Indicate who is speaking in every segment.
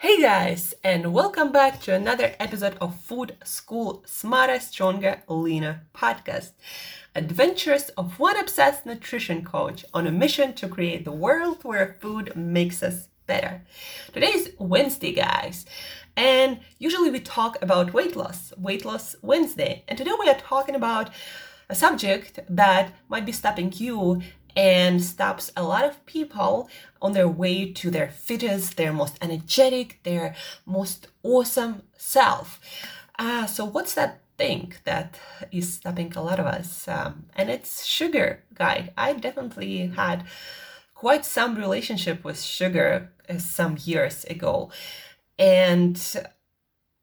Speaker 1: Hey guys, and welcome back to another episode of Food School Smarter, Stronger, Leaner podcast. Adventures of one obsessed nutrition coach on a mission to create the world where food makes us better. Today is Wednesday, guys, and usually we talk about weight loss, Weight Loss Wednesday, and today we are talking about a subject that might be stopping you and stops a lot of people on their way to their fittest, their most energetic, their most awesome self. Uh, so, what's that thing that is stopping a lot of us? Um, and it's sugar, guy. I definitely had quite some relationship with sugar uh, some years ago. And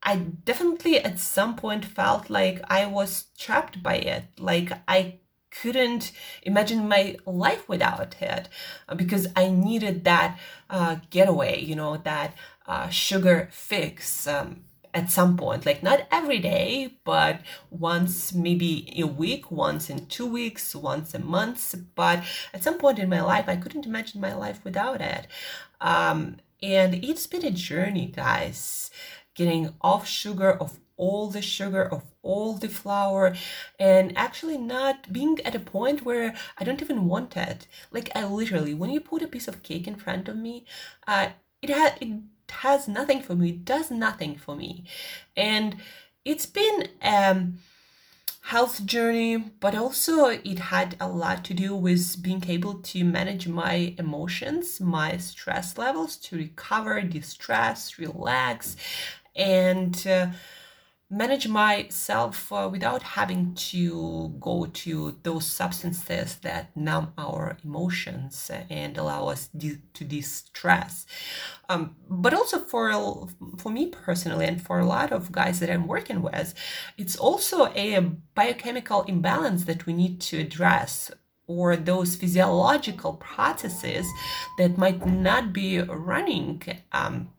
Speaker 1: I definitely at some point felt like I was trapped by it. Like I couldn't imagine my life without it uh, because I needed that uh, getaway, you know, that uh, sugar fix. Um, at some point, like not every day, but once maybe a week, once in two weeks, once a month. But at some point in my life, I couldn't imagine my life without it. Um, and it's been a journey, guys, getting off sugar, of all the sugar, of all the flour, and actually not being at a point where I don't even want it. Like I literally, when you put a piece of cake in front of me, uh, it had it has nothing for me. It does nothing for me, and it's been um health journey, but also it had a lot to do with being able to manage my emotions, my stress levels, to recover, distress, relax, and uh, manage myself uh, without having to go to those substances that numb our emotions and allow us de- to distress um, but also for for me personally and for a lot of guys that i'm working with it's also a biochemical imbalance that we need to address or those physiological processes that might not be running um,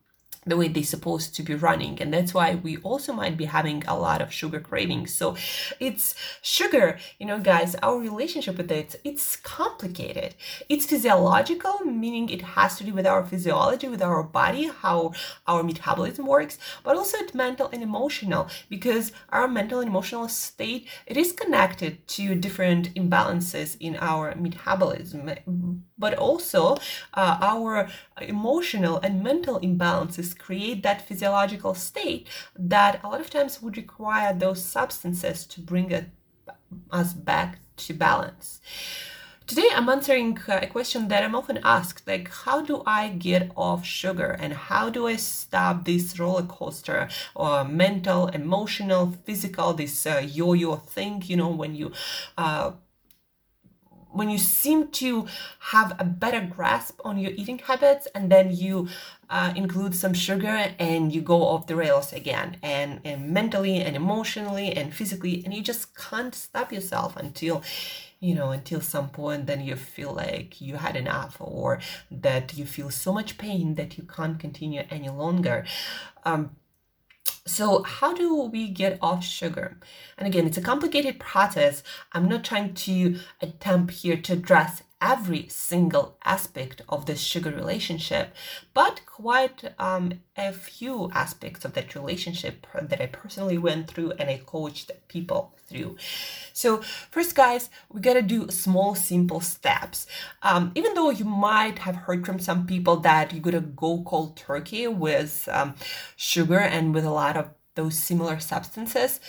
Speaker 1: the way they're supposed to be running. And that's why we also might be having a lot of sugar cravings. So it's sugar you know guys our relationship with it it's complicated. It's physiological meaning it has to do with our physiology with our body how our metabolism works but also it's mental and emotional because our mental and emotional state it is connected to different imbalances in our metabolism but also uh, our emotional and mental imbalances create that physiological state that a lot of times would require those substances to bring it, us back to balance. Today, I'm answering a question that I'm often asked like, how do I get off sugar and how do I stop this roller coaster or mental, emotional, physical, this uh, yo yo thing, you know, when you uh, when you seem to have a better grasp on your eating habits and then you uh, include some sugar and you go off the rails again and, and mentally and emotionally and physically and you just can't stop yourself until you know until some point then you feel like you had enough or that you feel so much pain that you can't continue any longer. Um, so, how do we get off sugar? And again, it's a complicated process. I'm not trying to attempt here to address every single aspect of this sugar relationship, but quite um, a few aspects of that relationship that I personally went through and I coached people through. So, first, guys, we gotta do small, simple steps. Um, even though you might have heard from some people that you gotta go cold turkey with um, sugar and with a lot of those similar substances,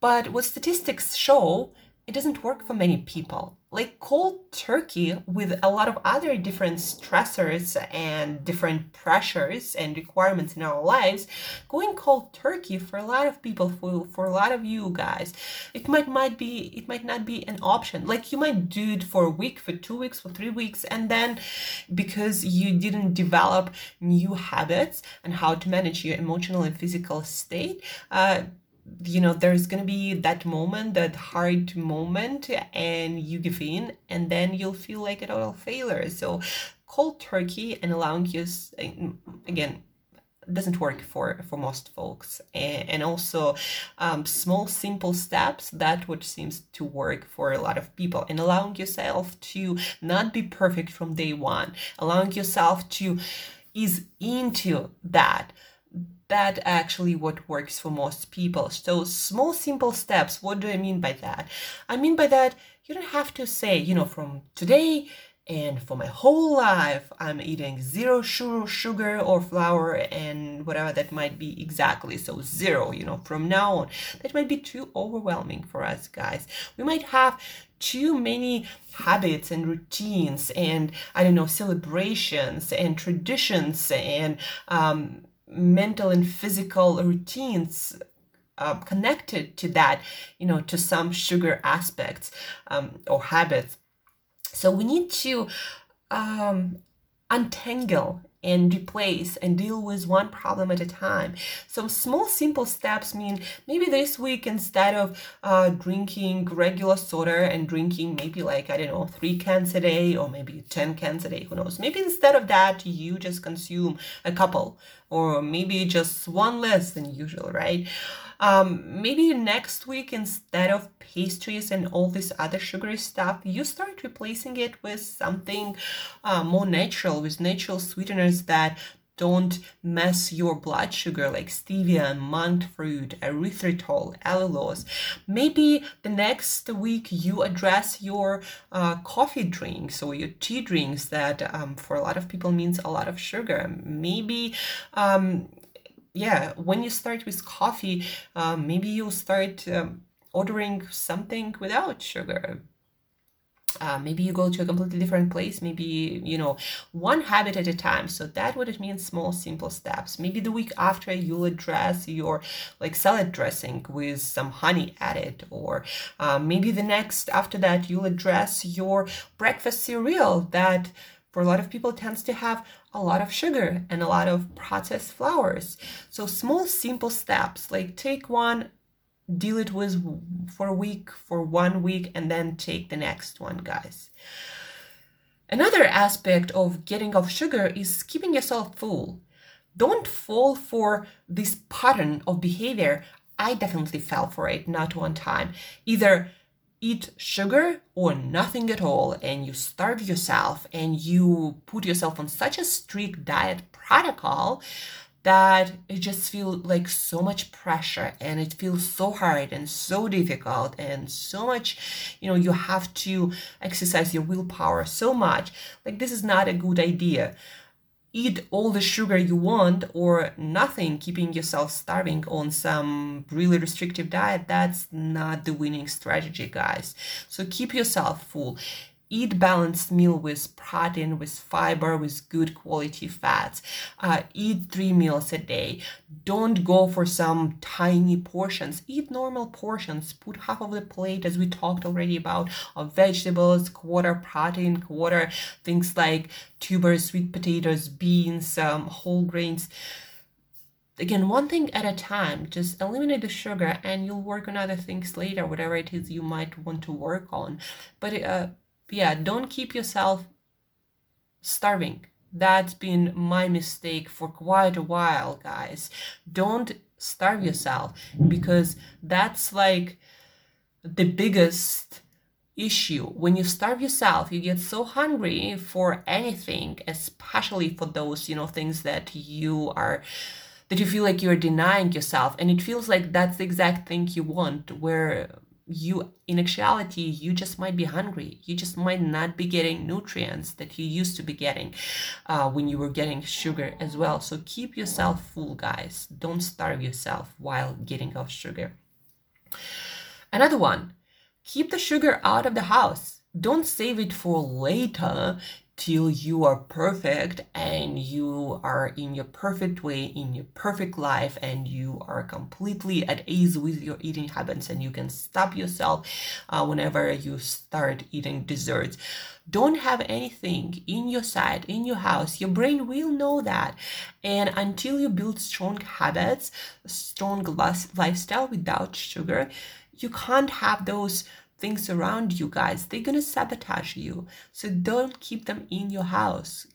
Speaker 1: but what statistics show it doesn't work for many people. Like cold turkey, with a lot of other different stressors and different pressures and requirements in our lives, going cold turkey for a lot of people, for, for a lot of you guys, it might might be it might not be an option. Like you might do it for a week, for two weeks, for three weeks, and then because you didn't develop new habits and how to manage your emotional and physical state, uh, you know there's going to be that moment that hard moment and you give in and then you'll feel like a total failure. So cold turkey and allowing you again doesn't work for for most folks. And, and also um, small simple steps that what seems to work for a lot of people. And allowing yourself to not be perfect from day one. Allowing yourself to is into that that actually what works for most people. So small simple steps what do i mean by that? I mean by that you don't have to say you know from today and for my whole life i'm eating zero sugar or flour and whatever that might be exactly. So zero you know from now on. That might be too overwhelming for us guys. We might have too many habits and routines and i don't know celebrations and traditions and um, mental and physical routines uh, connected to that you know to some sugar aspects um, or habits so we need to um, untangle and replace and deal with one problem at a time. So small, simple steps mean maybe this week instead of uh, drinking regular soda and drinking maybe like, I don't know, three cans a day or maybe 10 cans a day, who knows. Maybe instead of that, you just consume a couple or maybe just one less than usual, right? Um, maybe next week, instead of pastries and all this other sugary stuff, you start replacing it with something uh, more natural, with natural sweeteners that don't mess your blood sugar like stevia, monk fruit, erythritol, allulose. Maybe the next week you address your uh, coffee drinks or your tea drinks that um, for a lot of people means a lot of sugar. Maybe um, yeah, when you start with coffee, um, maybe you'll start um, ordering something without sugar. Uh, maybe you go to a completely different place maybe you know one habit at a time so that what it means small simple steps maybe the week after you'll address your like salad dressing with some honey added or uh, maybe the next after that you'll address your breakfast cereal that for a lot of people tends to have a lot of sugar and a lot of processed flours. So small, simple steps, like take one, deal it with for a week, for one week, and then take the next one, guys. Another aspect of getting off sugar is keeping yourself full. Don't fall for this pattern of behavior. I definitely fell for it not one time. Either eat sugar or nothing at all and you starve yourself and you put yourself on such a strict diet protocol that it just feels like so much pressure and it feels so hard and so difficult and so much you know you have to exercise your willpower so much. Like this is not a good idea. Eat all the sugar you want or nothing, keeping yourself starving on some really restrictive diet, that's not the winning strategy, guys. So keep yourself full eat balanced meal with protein with fiber with good quality fats. Uh, eat three meals a day. Don't go for some tiny portions. Eat normal portions. Put half of the plate as we talked already about of vegetables quarter protein quarter things like tubers sweet potatoes beans um, whole grains. Again one thing at a time. Just eliminate the sugar and you'll work on other things later whatever it is you might want to work on. But uh, yeah, don't keep yourself starving. That's been my mistake for quite a while, guys. Don't starve yourself because that's like the biggest issue. When you starve yourself, you get so hungry for anything, especially for those, you know, things that you are that you feel like you're denying yourself and it feels like that's the exact thing you want where you in actuality you just might be hungry. You just might not be getting nutrients that you used to be getting uh, when you were getting sugar as well. So keep yourself full guys. Don't starve yourself while getting off sugar. Another one keep the sugar out of the house. Don't save it for later till you are perfect and you are in your perfect way in your perfect life and you are completely at ease with your eating habits and you can stop yourself uh, whenever you start eating desserts. Don't have anything in your sight in your house. Your brain will know that. And until you build strong habits strong lifestyle without sugar you can't have those things around you guys they're gonna sabotage you so don't keep them in your house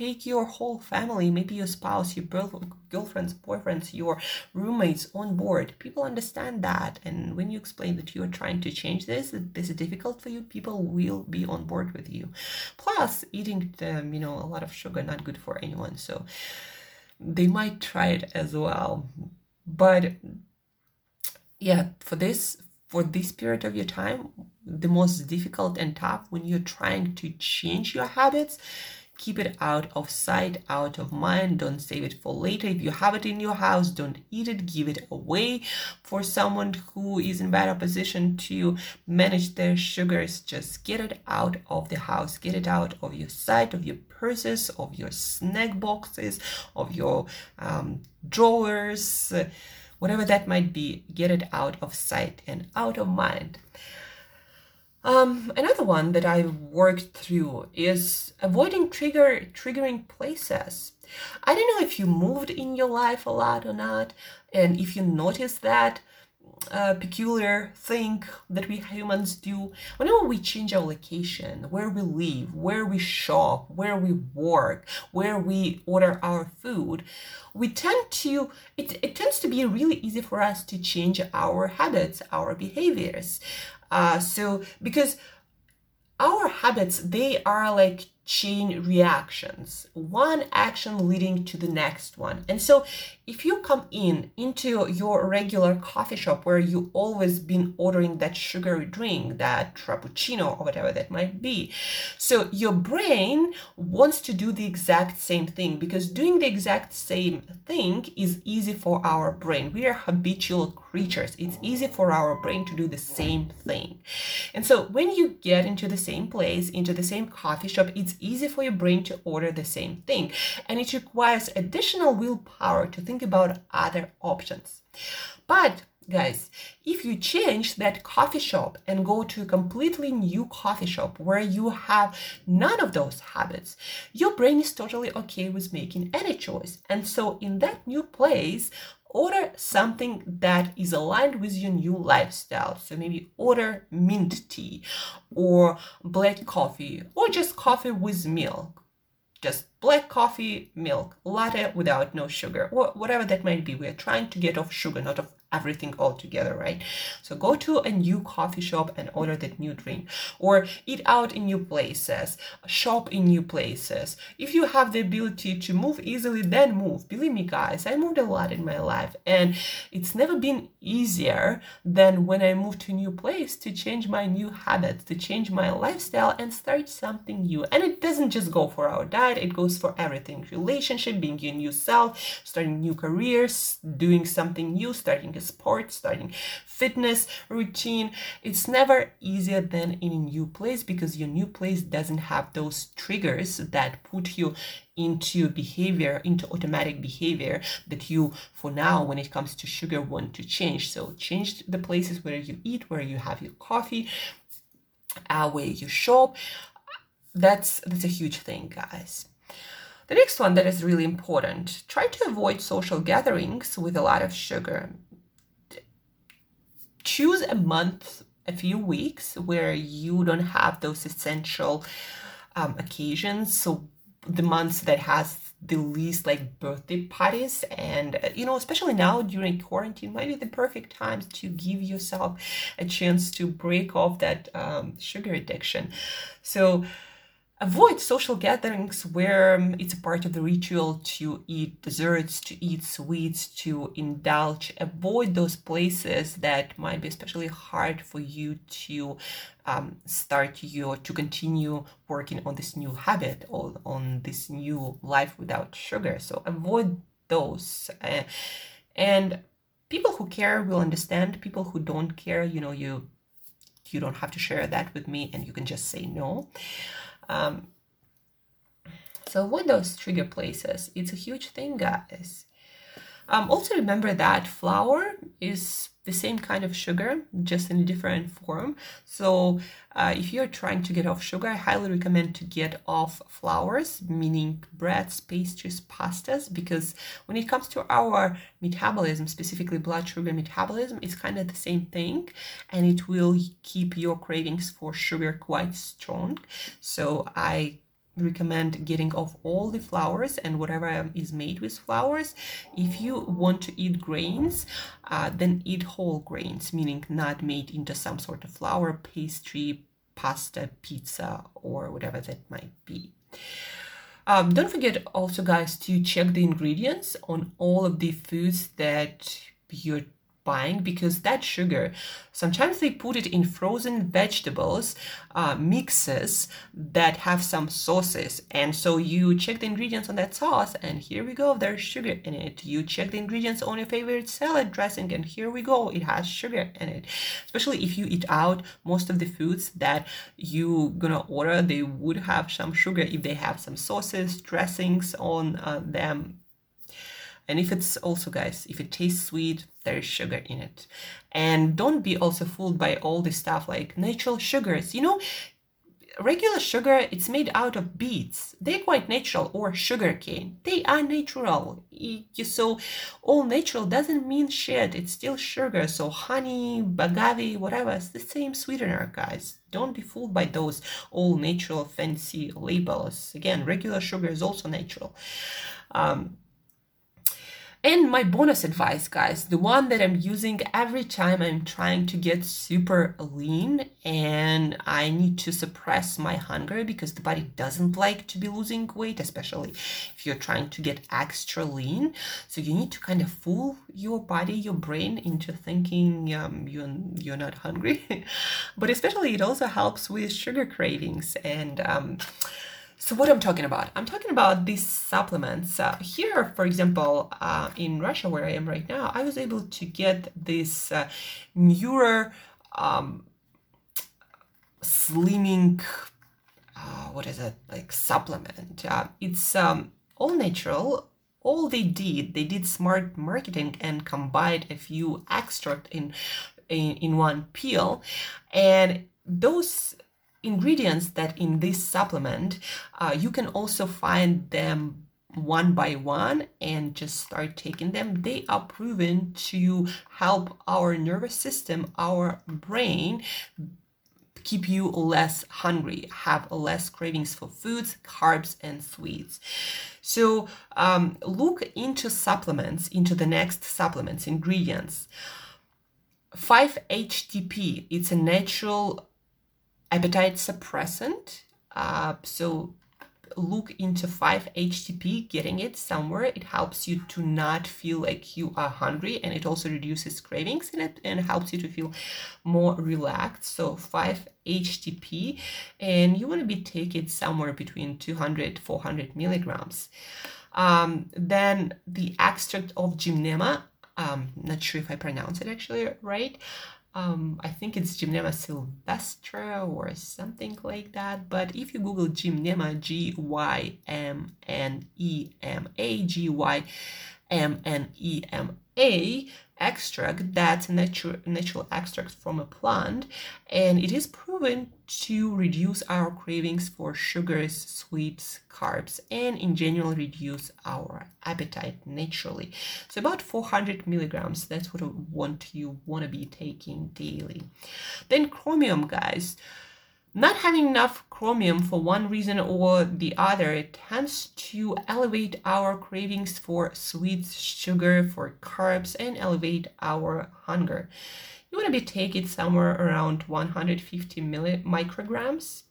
Speaker 1: take your whole family, maybe your spouse, your girlfriends, boyfriends, your roommates on board. People understand that. And when you explain that you're trying to change this, that this is difficult for you, people will be on board with you. Plus, eating, um, you know, a lot of sugar, not good for anyone. So they might try it as well. But yeah, for this, for this period of your time, the most difficult and tough when you're trying to change your habits keep it out of sight out of mind. Don't save it for later. If you have it in your house don't eat it. Give it away. For someone who is in better position to manage their sugars. Just get it out of the house. Get it out of your sight of your purses of your snack boxes of your um, drawers whatever that might be get it out of sight and out of mind um, another one that I've worked through is avoiding trigger triggering places. I don't know if you moved in your life a lot or not, and if you notice that uh, peculiar thing that we humans do whenever we change our location, where we live, where we shop, where we work, where we order our food, we tend to it, it tends to be really easy for us to change our habits, our behaviors. Uh, so because our habits, they are like chain reactions, one action leading to the next one. And so if you come in into your regular coffee shop where you always been ordering that sugary drink, that frappuccino or whatever that might be, so your brain wants to do the exact same thing because doing the exact same thing is easy for our brain. We are habitual creatures. It's easy for our brain to do the same thing. And so when you get into the same place, into the same coffee shop, it's easy for your brain to order the same thing. And it requires additional willpower to think about other options. But guys, if you change that coffee shop and go to a completely new coffee shop where you have none of those habits, your brain is totally okay with making any choice. And so in that new place, order something that is aligned with your new lifestyle. So maybe order mint tea or black coffee or just coffee with milk. Just black coffee, milk, latte without no sugar, or whatever that might be. We're trying to get off sugar, not off everything all together, right? So go to a new coffee shop and order that new drink, or eat out in new places, shop in new places. If you have the ability to move easily, then move. Believe me, guys, I moved a lot in my life, and it's never been easier than when I moved to a new place to change my new habits, to change my lifestyle, and start something new. And it doesn't just go for our diet; it goes for everything: relationship, being your new self, starting new careers, doing something new, starting a sport, starting fitness routine. It's never easier than in a new place because your new place doesn't have those triggers that put you into behavior, into automatic behavior that you, for now, when it comes to sugar, want to change. So change the places where you eat, where you have your coffee, uh, where you shop. That's that's a huge thing, guys. The next one that is really important try to avoid social gatherings with a lot of sugar choose a month, a few weeks where you don't have those essential um, occasions. So the months that has the least like birthday parties and uh, you know especially now during quarantine might be the perfect time to give yourself a chance to break off that um, sugar addiction so avoid social gatherings where um, it's a part of the ritual to eat desserts, to eat sweets, to indulge. Avoid those places that might be especially hard for you to um, start your to continue working on this new habit or on this new life without sugar. So avoid those. Uh, and people who care will understand. People who don't care, you know, you you don't have to share that with me, and you can just say no. Um, so those trigger places, it's a huge thing, guys. Um, also remember that flour is the same kind of sugar, just in a different form. So uh, if you're trying to get off sugar, I highly recommend to get off flours, meaning breads, pastries, pastas, because when it comes to our metabolism, specifically blood sugar metabolism, it's kind of the same thing, and it will keep your cravings for sugar quite strong. So I recommend getting off all the flours and whatever is made with flours. If you want to eat grains, uh, then eat whole grains, meaning not made into some sort of flour, pastry, pasta, pizza, or whatever that might be. Um, don't forget also, guys, to check the ingredients on all of the foods that you're buying because that sugar sometimes they put it in frozen vegetables uh, mixes that have some sauces. And so you check the ingredients on that sauce and here we go there's sugar in it. You check the ingredients on your favorite salad dressing and here we go it has sugar in it. Especially if you eat out most of the foods that you gonna order they would have some sugar if they have some sauces dressings on uh, them and if it's also, guys, if it tastes sweet, there is sugar in it. And don't be also fooled by all this stuff like natural sugars. You know, regular sugar, it's made out of beets. They're quite natural, or sugar cane. They are natural. So all natural doesn't mean shit. It's still sugar. So honey, agave, whatever, it's the same sweetener, guys. Don't be fooled by those all natural fancy labels. Again, regular sugar is also natural. Um, and my bonus advice, guys, the one that I'm using every time I'm trying to get super lean and I need to suppress my hunger because the body doesn't like to be losing weight, especially if you're trying to get extra lean. So you need to kind of fool your body, your brain into thinking um, you're, you're not hungry. but especially it also helps with sugar cravings and um, so what I'm talking about? I'm talking about these supplements. Uh, here, for example, uh, in Russia, where I am right now, I was able to get this uh, newer um, slimming, uh, what is it, like supplement. Uh, it's um, all natural. All they did, they did smart marketing and combined a few extract in, in, in one pill. And those ingredients that in this supplement, uh, you can also find them one by one and just start taking them. They are proven to help our nervous system, our brain, keep you less hungry, have less cravings for foods, carbs, and sweets. So um, look into supplements, into the next supplements, ingredients. 5-HTP, it's a natural appetite suppressant. Uh, so look into 5-HTP, getting it somewhere. It helps you to not feel like you are hungry and it also reduces cravings in it and helps you to feel more relaxed. So 5-HTP and you want to be taking somewhere between 200 400 milligrams. Um, then the extract of gymnema, um, not sure if I pronounce it actually right um, I think it's Gymnema sylvestre or something like that. But if you Google Gymnema, G Y M N E M A, G Y M N E M A, extract that's natural, natural extract from a plant and it is proven to reduce our cravings for sugars sweets carbs and in general reduce our appetite naturally. So about 400 milligrams that's what you want to be taking daily. Then chromium guys not having enough chromium for one reason or the other it tends to elevate our cravings for sweet sugar, for carbs, and elevate our hunger. You want to be taking somewhere around 150 milli- micrograms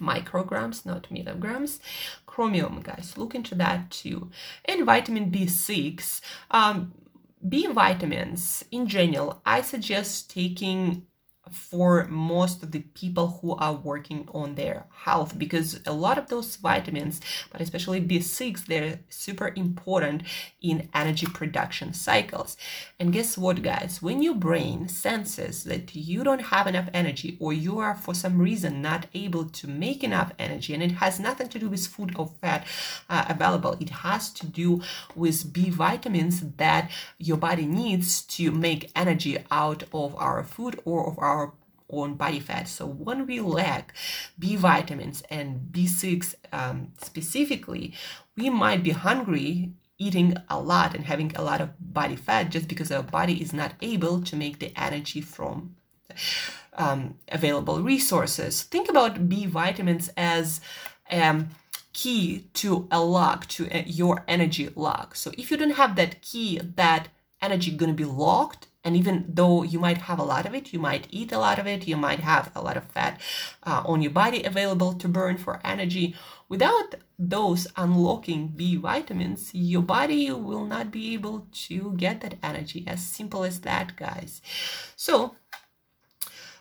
Speaker 1: micrograms, not milligrams. Chromium, guys, look into that too. And vitamin B6. Um, B vitamins in general, I suggest taking for most of the people who are working on their health because a lot of those vitamins but especially b6 they're super important in energy production cycles. And guess what guys? When your brain senses that you don't have enough energy or you are for some reason not able to make enough energy and it has nothing to do with food or fat uh, available it has to do with b vitamins that your body needs to make energy out of our food or of our on body fat. So when we lack B vitamins and B6 um, specifically, we might be hungry eating a lot and having a lot of body fat just because our body is not able to make the energy from um, available resources. Think about B vitamins as um, key to a lock to a, your energy lock so if you don't have that key that energy going to be locked and even though you might have a lot of it you might eat a lot of it you might have a lot of fat uh, on your body available to burn for energy without those unlocking b vitamins your body will not be able to get that energy. As simple as that guys. So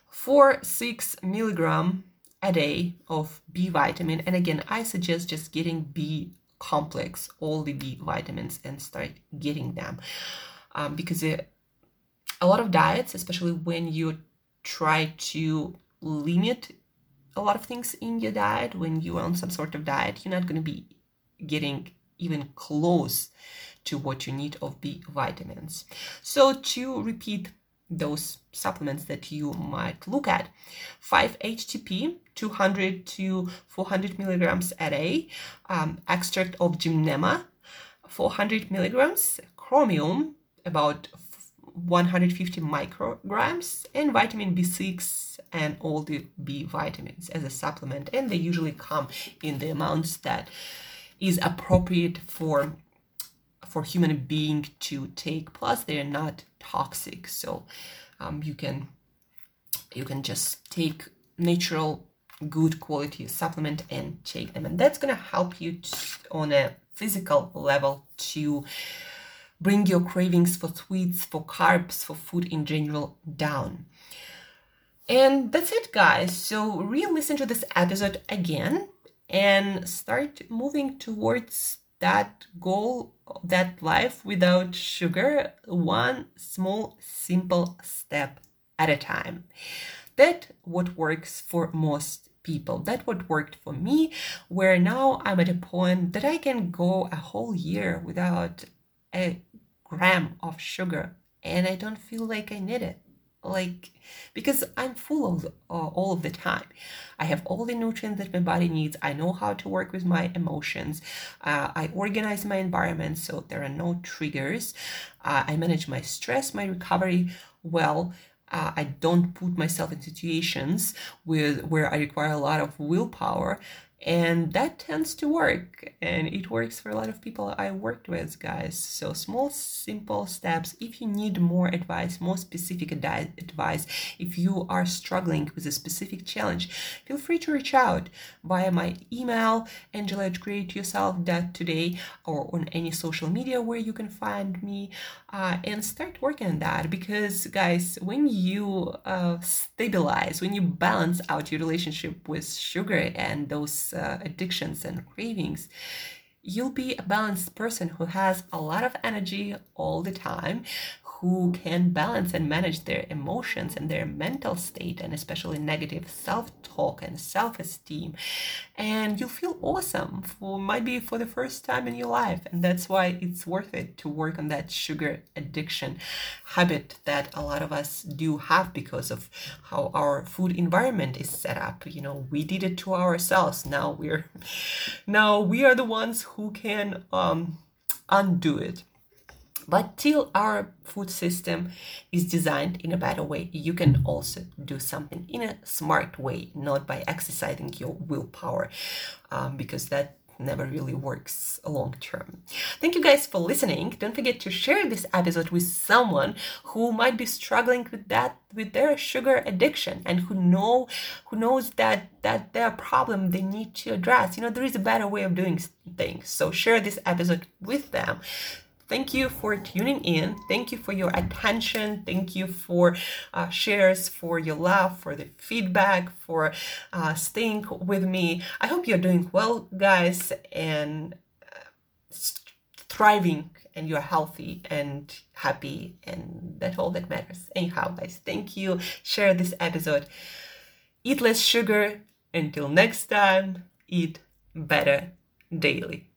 Speaker 1: four, six milligram a day of b vitamin. And again i suggest just getting b complex all the b vitamins and start getting them um, because it, a lot of diets, especially when you try to limit a lot of things in your diet, when you're on some sort of diet, you're not going to be getting even close to what you need of B vitamins. So to repeat those supplements that you might look at 5-HTP 200 to 400 milligrams a day um, extract of gymnema 400 milligrams chromium about 150 micrograms and vitamin B6 and all the B vitamins as a supplement and they usually come in the amounts that is appropriate for for human being to take plus they're not toxic. So um, you can you can just take natural good quality supplement and take them. And that's going to help you on a physical level to Bring your cravings for sweets, for carbs, for food in general down. And that's it, guys. So, re listen to this episode again and start moving towards that goal, that life without sugar, one small, simple step at a time. That what works for most people. That what worked for me, where now I'm at a point that I can go a whole year without a gram of sugar and I don't feel like I need it. Like, because I'm full of uh, all of the time. I have all the nutrients that my body needs. I know how to work with my emotions. Uh, I organize my environment so there are no triggers. Uh, I manage my stress, my recovery well. Uh, I don't put myself in situations with where I require a lot of willpower and that tends to work and it works for a lot of people i worked with guys. So small simple steps. If you need more advice more specific advice if you are struggling with a specific challenge feel free to reach out via my email angela at or on any social media where you can find me uh, and start working on that because guys when you uh, stabilize when you balance out your relationship with sugar and those uh, addictions and cravings you'll be a balanced person who has a lot of energy all the time who can balance and manage their emotions and their mental state and especially negative self-talk and self-esteem. And you'll feel awesome for might be for the first time in your life. And that's why it's worth it to work on that sugar addiction habit that a lot of us do have because of how our food environment is set up. You know we did it to ourselves. Now we're now we are the ones who can um undo it but till our food system is designed in a better way, you can also do something in a smart way, not by exercising your willpower, um, because that never really works long term. Thank you guys for listening. Don't forget to share this episode with someone who might be struggling with that with their sugar addiction and who know who knows that that their problem they need to address. You know, there is a better way of doing things. So share this episode with them Thank you for tuning in. Thank you for your attention. Thank you for uh, shares, for your love, for the feedback, for uh, staying with me. I hope you're doing well, guys, and uh, thriving and you're healthy and happy, and that's all that matters. Anyhow, guys, thank you. Share this episode. Eat less sugar. Until next time, eat better daily.